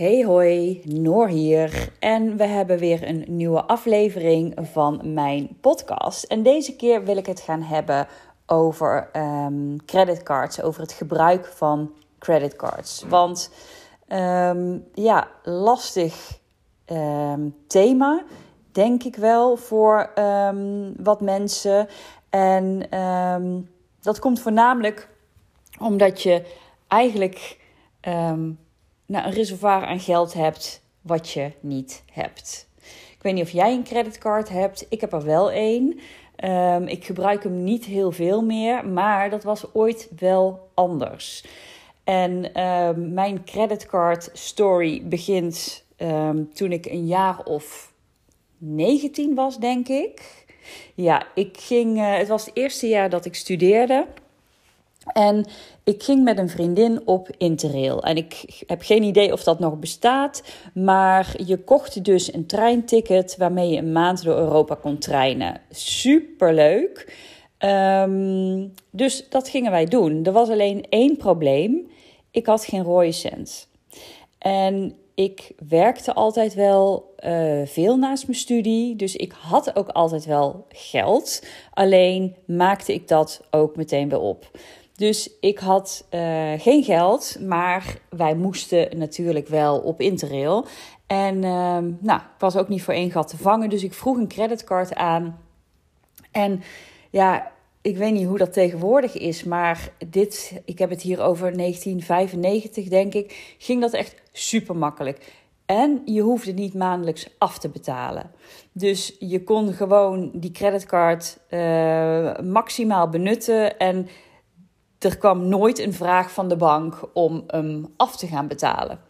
Hey hoi, Noor hier. En we hebben weer een nieuwe aflevering van mijn podcast. En deze keer wil ik het gaan hebben over um, creditcards, over het gebruik van creditcards. Want um, ja, lastig um, thema, denk ik wel, voor wat mensen. En dat komt voornamelijk omdat je eigenlijk nou, een reservoir aan geld hebt wat je niet hebt. Ik weet niet of jij een creditcard hebt. Ik heb er wel één. Um, ik gebruik hem niet heel veel meer, maar dat was ooit wel anders. En um, mijn creditcard story begint um, toen ik een jaar of 19 was, denk ik. Ja, ik ging. Uh, het was het eerste jaar dat ik studeerde. En ik ging met een vriendin op Interrail. En ik heb geen idee of dat nog bestaat. Maar je kocht dus een treinticket waarmee je een maand door Europa kon treinen. Superleuk. Um, dus dat gingen wij doen. Er was alleen één probleem. Ik had geen rode cent. En ik werkte altijd wel uh, veel naast mijn studie. Dus ik had ook altijd wel geld. Alleen maakte ik dat ook meteen weer op. Dus ik had uh, geen geld, maar wij moesten natuurlijk wel op Interrail. En uh, nou, ik was ook niet voor één gat te vangen, dus ik vroeg een creditcard aan. En ja, ik weet niet hoe dat tegenwoordig is, maar dit, ik heb het hier over 1995 denk ik, ging dat echt super makkelijk. En je hoefde niet maandelijks af te betalen. Dus je kon gewoon die creditcard uh, maximaal benutten en er kwam nooit een vraag van de bank om hem af te gaan betalen.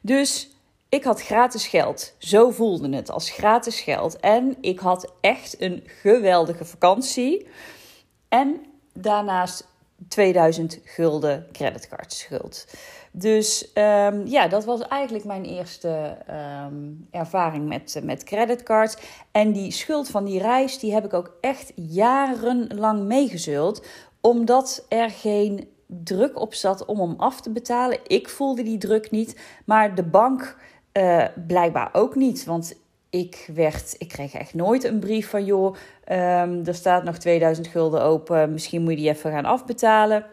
Dus ik had gratis geld. Zo voelde het als gratis geld. En ik had echt een geweldige vakantie. En daarnaast 2000 gulden creditcardschuld. Dus um, ja, dat was eigenlijk mijn eerste um, ervaring met, met creditcards. En die schuld van die reis, die heb ik ook echt jarenlang meegezult omdat er geen druk op zat om hem af te betalen. Ik voelde die druk niet, maar de bank uh, blijkbaar ook niet. Want ik, werd, ik kreeg echt nooit een brief van: joh, um, er staat nog 2000 gulden open, misschien moet je die even gaan afbetalen.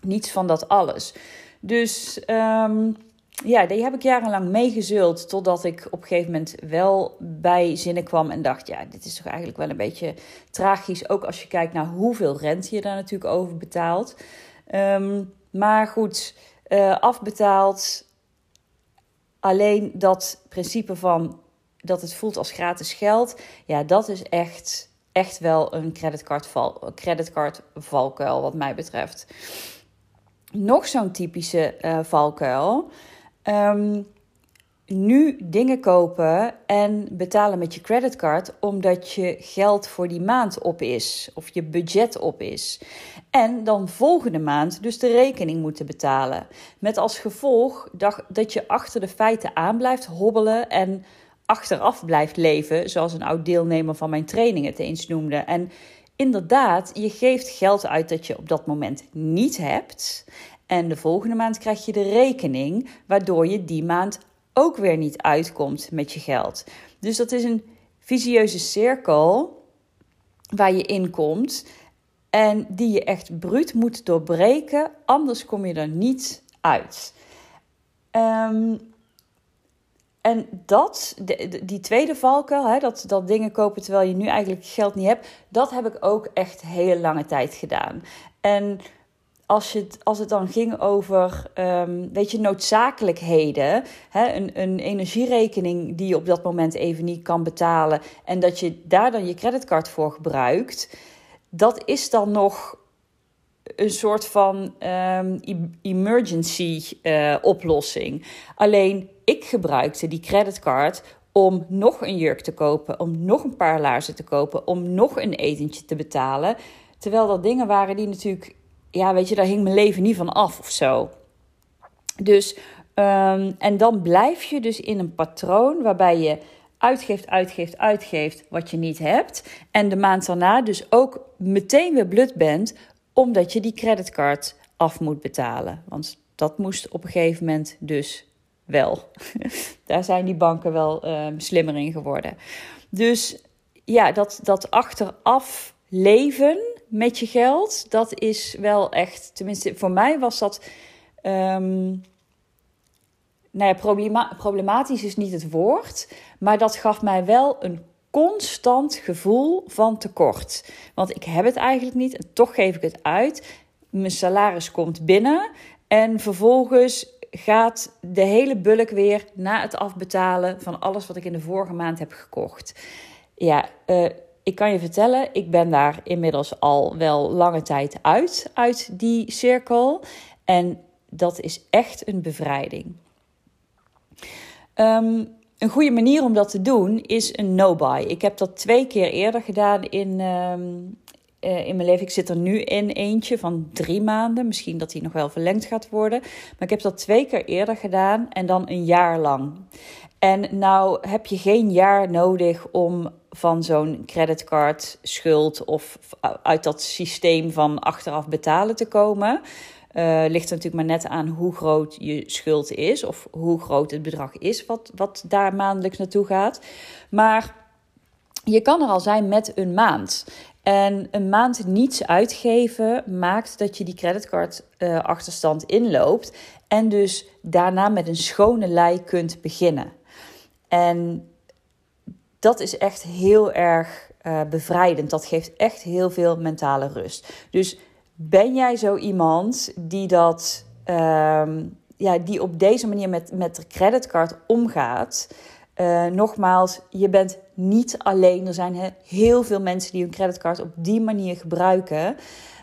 Niets van dat alles. Dus um, ja, die heb ik jarenlang meegezult. Totdat ik op een gegeven moment wel bij zinnen kwam en dacht: ja, dit is toch eigenlijk wel een beetje tragisch. Ook als je kijkt naar hoeveel rente je daar natuurlijk over betaalt. Um, maar goed, uh, afbetaald. Alleen dat principe van dat het voelt als gratis geld. Ja, dat is echt, echt wel een creditcard, val, creditcard valkuil, wat mij betreft. Nog zo'n typische uh, valkuil. Um, nu dingen kopen en betalen met je creditcard omdat je geld voor die maand op is of je budget op is. En dan volgende maand dus de rekening moeten betalen. Met als gevolg dat je achter de feiten aan blijft hobbelen en achteraf blijft leven, zoals een oud deelnemer van mijn training het eens noemde. En inderdaad, je geeft geld uit dat je op dat moment niet hebt. En de volgende maand krijg je de rekening, waardoor je die maand ook weer niet uitkomt met je geld. Dus dat is een visieuze cirkel waar je in komt en die je echt bruut moet doorbreken, anders kom je er niet uit. Um, en dat, die tweede valkuil, hè, dat, dat dingen kopen terwijl je nu eigenlijk geld niet hebt, dat heb ik ook echt hele lange tijd gedaan. En als, je als het dan ging over, um, weet je, noodzakelijkheden, hè, een, een energierekening die je op dat moment even niet kan betalen en dat je daar dan je creditcard voor gebruikt, dat is dan nog een soort van um, emergency uh, oplossing. Alleen ik gebruikte die creditcard om nog een jurk te kopen, om nog een paar laarzen te kopen, om nog een etentje te betalen. Terwijl dat dingen waren die natuurlijk ja, weet je, daar hing mijn leven niet van af of zo. Dus, um, en dan blijf je dus in een patroon waarbij je uitgeeft, uitgeeft, uitgeeft wat je niet hebt. En de maand daarna dus ook meteen weer blut bent, omdat je die creditcard af moet betalen. Want dat moest op een gegeven moment dus wel. Daar zijn die banken wel ehm, slimmer in geworden. Dus ja, dat, dat achteraf leven met je geld, dat is wel echt, tenminste voor mij was dat. Um, nou ja, problema problematisch is niet het woord, maar dat gaf mij wel een constant gevoel van tekort. Want ik heb het eigenlijk niet en toch geef ik het uit. Mijn salaris komt binnen en vervolgens gaat de hele bulk weer na het afbetalen van alles wat ik in de vorige maand heb gekocht. Ja, uh, ik kan je vertellen, ik ben daar inmiddels al wel lange tijd uit, uit die cirkel. En dat is echt een bevrijding. Ehm, een goede manier om dat te doen is een no-buy. Ik heb dat twee keer eerder gedaan in, ehm, eh, in mijn leven. Ik zit er nu in eentje van drie maanden. Misschien dat die nog wel verlengd gaat worden. Maar ik heb dat twee keer eerder gedaan en dan een jaar lang. En nou heb je geen jaar nodig om van zo'n creditcard schuld of uit dat systeem van achteraf betalen te komen. Uh, ligt er natuurlijk maar net aan hoe groot je schuld is of hoe groot het bedrag is wat, wat daar maandelijks naartoe gaat. Maar je kan er al zijn met een maand. En een maand niets uitgeven maakt dat je die creditcard uh, achterstand inloopt. En dus daarna met een schone lei kunt beginnen. En dat is echt heel erg uh, bevrijdend. Dat geeft echt heel veel mentale rust. Dus ben jij zo iemand die dat, uh, ja, die op deze manier met, met de creditcard omgaat? Uh, nogmaals, je bent niet alleen. Er zijn heel veel mensen die hun creditcard op die manier gebruiken.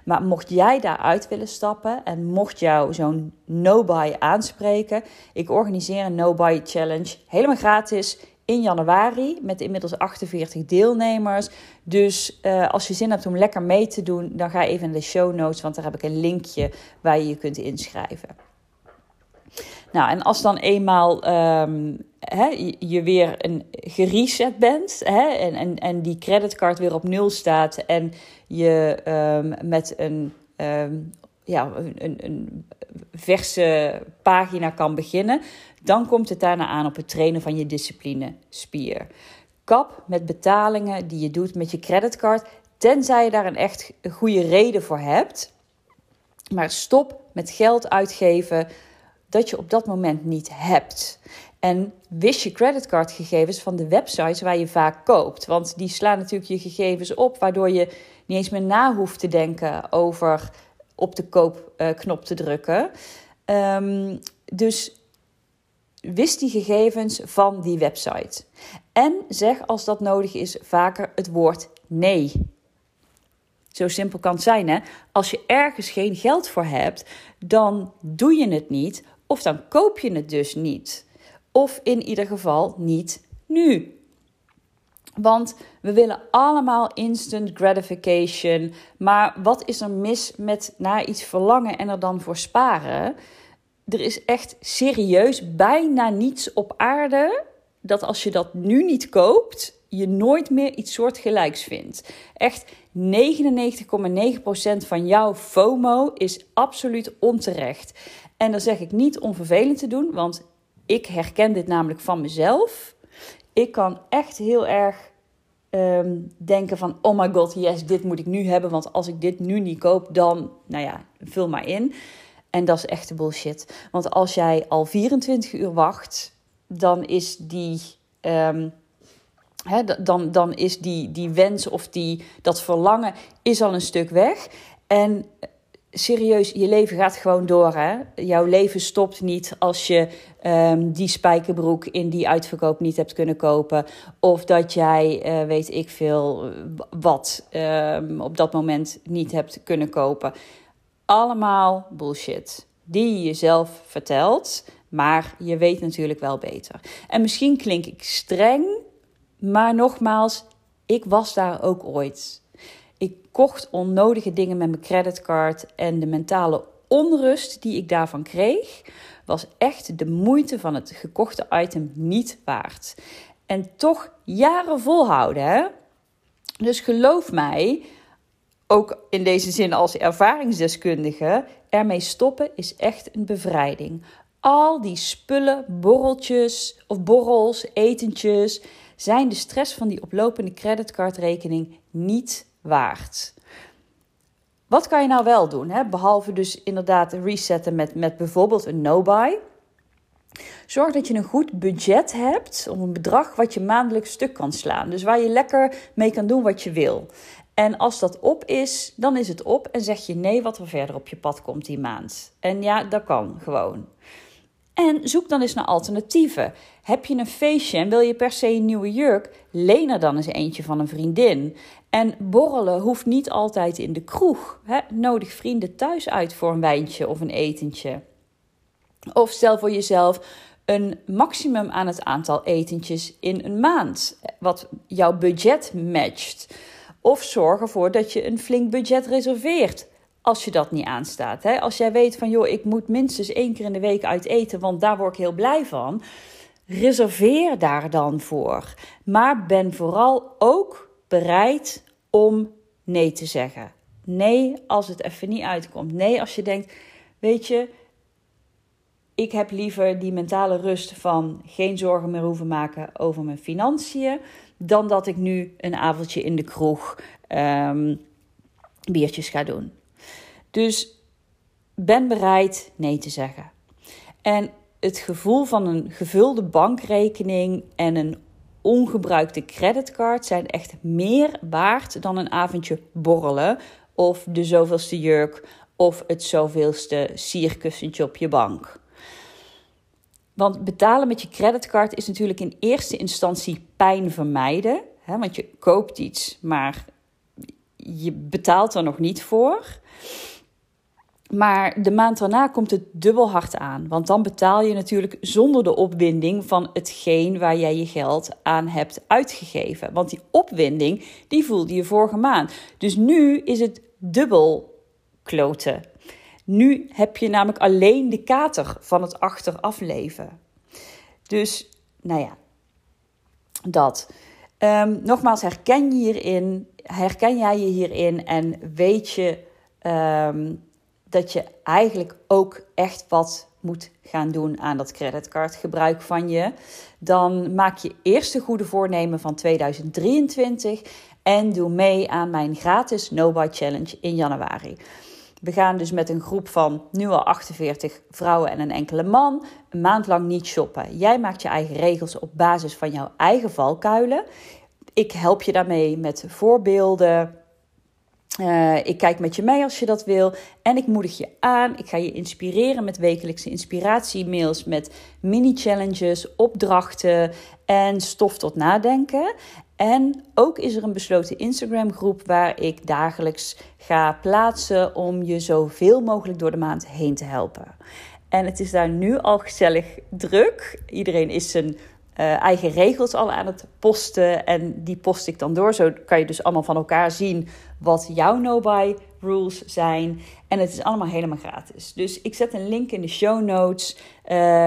Maar mocht jij daaruit willen stappen en mocht jou zo'n no-buy aanspreken, ik organiseer een no-buy challenge helemaal gratis in januari met inmiddels 48 deelnemers. Dus uh, als je zin hebt om lekker mee te doen, dan ga even in de show notes, want daar heb ik een linkje waar je je kunt inschrijven. Nou, en als dan eenmaal hè, je weer een gereset bent en, en, en die creditcard weer op nul staat en je um, met een, um, ja, een, een verse pagina kan beginnen, dan komt het daarna aan op het trainen van je discipline spier. Kap met betalingen die je doet met je creditcard, tenzij je daar een echt goede reden voor hebt. Maar stop met geld uitgeven dat je op dat moment niet hebt. En wist je creditcardgegevens van de websites waar je vaak koopt. Want die slaan natuurlijk je gegevens op, waardoor je niet eens meer na hoeft te denken over op de koopknop te drukken. Um, dus wist die gegevens van die website. En zeg als dat nodig is vaker het woord nee. Zo simpel kan het zijn, hè? Als je ergens geen geld voor hebt, dan doe je het niet of dan koop je het dus niet. Of in ieder geval niet nu. Want we willen allemaal instant gratification. Maar wat is er mis met naar iets verlangen en er dan voor sparen? er is echt serieus bijna niets op aarde dat als je dat nu niet koopt, je nooit meer iets soortgelijks vindt. Echt 99,9% van jouw FOMO is absoluut onterecht. En dan zeg ik niet om vervelend te doen, want ik herken dit namelijk van mezelf. Ik kan echt heel erg ehm, denken van, oh my god, yes, dit moet ik nu hebben, want als ik dit nu niet koop, dan, nou ja, vul maar in. En dat is echte bullshit. Want als jij al 24 uur wacht, dan is die. Um, dan, dan is die, die wens of die, dat verlangen is al een stuk weg. En eh, serieus, je leven gaat gewoon door. Hè? Jouw leven stopt niet als je um, die spijkerbroek in die uitverkoop niet hebt kunnen kopen. Of dat jij, uh, weet ik veel, wat um, op dat moment niet hebt kunnen kopen allemaal bullshit. Die je jezelf vertelt, maar je weet natuurlijk wel beter. En misschien klink ik streng, maar nogmaals, ik was daar ook ooit. Ik kocht onnodige dingen met mijn creditcard en de mentale onrust die ik daarvan kreeg, was echt de moeite van het gekochte item niet waard. En toch jaren volhouden, hè? Dus geloof mij, ook in deze zin als ervaringsdeskundige, ermee stoppen is echt een bevrijding. Al die spullen, borreltjes of borrels, etentjes, zijn de stress van die oplopende creditcardrekening niet waard. Wat kan je nou wel doen? Hè? Behalve dus inderdaad resetten met, met bijvoorbeeld een no-buy. Zorg dat je een goed budget hebt om een bedrag wat je maandelijks stuk kan slaan. Dus waar je lekker mee kan doen wat je wil. En als dat op is, dan is het op en zeg je nee wat er verder op je pad komt die maand. En ja, dat kan gewoon. En zoek dan eens naar alternatieven. Heb je een feestje en wil je per se een nieuwe jurk? Leen er dan eens eentje van een vriendin. En borrelen hoeft niet altijd in de kroeg. Nodig vrienden thuis uit voor een wijntje of een etentje. Of stel voor jezelf een maximum aan het aantal etentjes in een maand, wat jouw budget matcht. Of zorg ervoor dat je een flink budget reserveert als je dat niet aanstaat. Hè? Als jij weet van, joh, ik moet minstens één keer in de week uit eten, want daar word ik heel blij van. Reserveer daar dan voor. Maar ben vooral ook bereid om nee te zeggen. Nee als het even niet uitkomt. Nee als je denkt, weet je, ik heb liever die mentale rust van geen zorgen meer hoeven maken over mijn financiën, dan dat ik nu een avondje in de kroeg um, biertjes ga doen. Dus ben bereid nee te zeggen. En het gevoel van een gevulde bankrekening en een ongebruikte creditcard zijn echt meer waard dan een avondje borrelen of de zoveelste jurk of het zoveelste sierkussentje op je bank. Want betalen met je creditcard is natuurlijk in eerste instantie pijn vermijden. Hè, want je koopt iets, maar je betaalt er nog niet voor. Maar de maand daarna komt het dubbel hard aan. Want dan betaal je natuurlijk zonder de opwinding van hetgeen waar jij je geld aan hebt uitgegeven. Want die opwinding, die voelde je vorige maand. Dus nu is het dubbel kloten. Nu heb je namelijk alleen de kater van het achterafleven. Dus, nou ja, dat. Um, nogmaals, herken je hierin, herken jij je hierin en weet je um, dat je eigenlijk ook echt wat moet gaan doen aan dat creditcardgebruik van je. Dan maak je eerst de goede voornemen van 2023 en doe mee aan mijn gratis No Buy Challenge in januari. We gaan dus met een groep van nu al 48 vrouwen en een enkele man een maand lang niet shoppen. Jij maakt je eigen regels op basis van jouw eigen valkuilen. Ik help je daarmee met voorbeelden. Uh, ik kijk met je mee als je dat wil. En ik moedig je aan. Ik ga je inspireren met wekelijkse inspiratiemails, met mini-challenges, opdrachten en stof tot nadenken. En ook is er een besloten Instagram groep waar ik dagelijks ga plaatsen om je zoveel mogelijk door de maand heen te helpen. En het is daar nu al gezellig druk. Iedereen is zijn uh, eigen regels al aan het posten en die post ik dan door. Zo kan je dus allemaal van elkaar zien wat jouw no-buy rules zijn. En het is allemaal helemaal gratis. Dus ik zet een link in de show notes uh,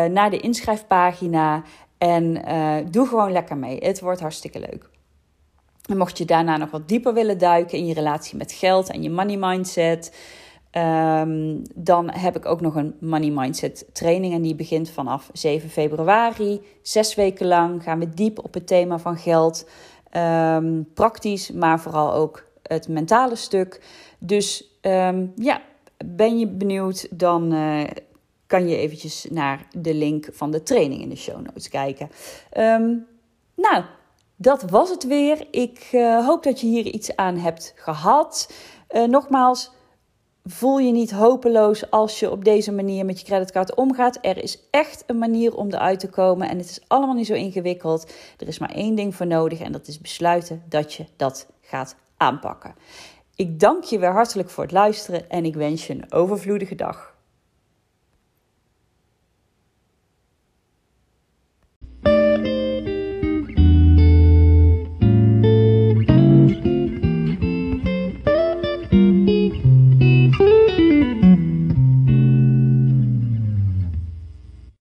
naar de inschrijfpagina. En uh, doe gewoon lekker mee. Het wordt hartstikke leuk. En mocht je daarna nog wat dieper willen duiken in je relatie met geld en je money mindset, um, dan heb ik ook nog een money mindset training en die begint vanaf 7 februari. Zes weken lang gaan we diep op het thema van geld. Um, praktisch, maar vooral ook het mentale stuk. Dus um, ja, ben je benieuwd, dan uh, kan je eventjes naar de link van de training in de show notes kijken. nou, dat was het weer. Ik uh, hoop dat je hier iets aan hebt gehad. Uh, nogmaals, voel je niet hopeloos als je op deze manier met je creditcard omgaat. Er is echt een manier om eruit te komen en het is allemaal niet zo ingewikkeld. Er is maar één ding voor nodig en dat is besluiten dat je dat gaat aanpakken. Ik dank je weer hartelijk voor het luisteren en ik wens je een overvloedige dag.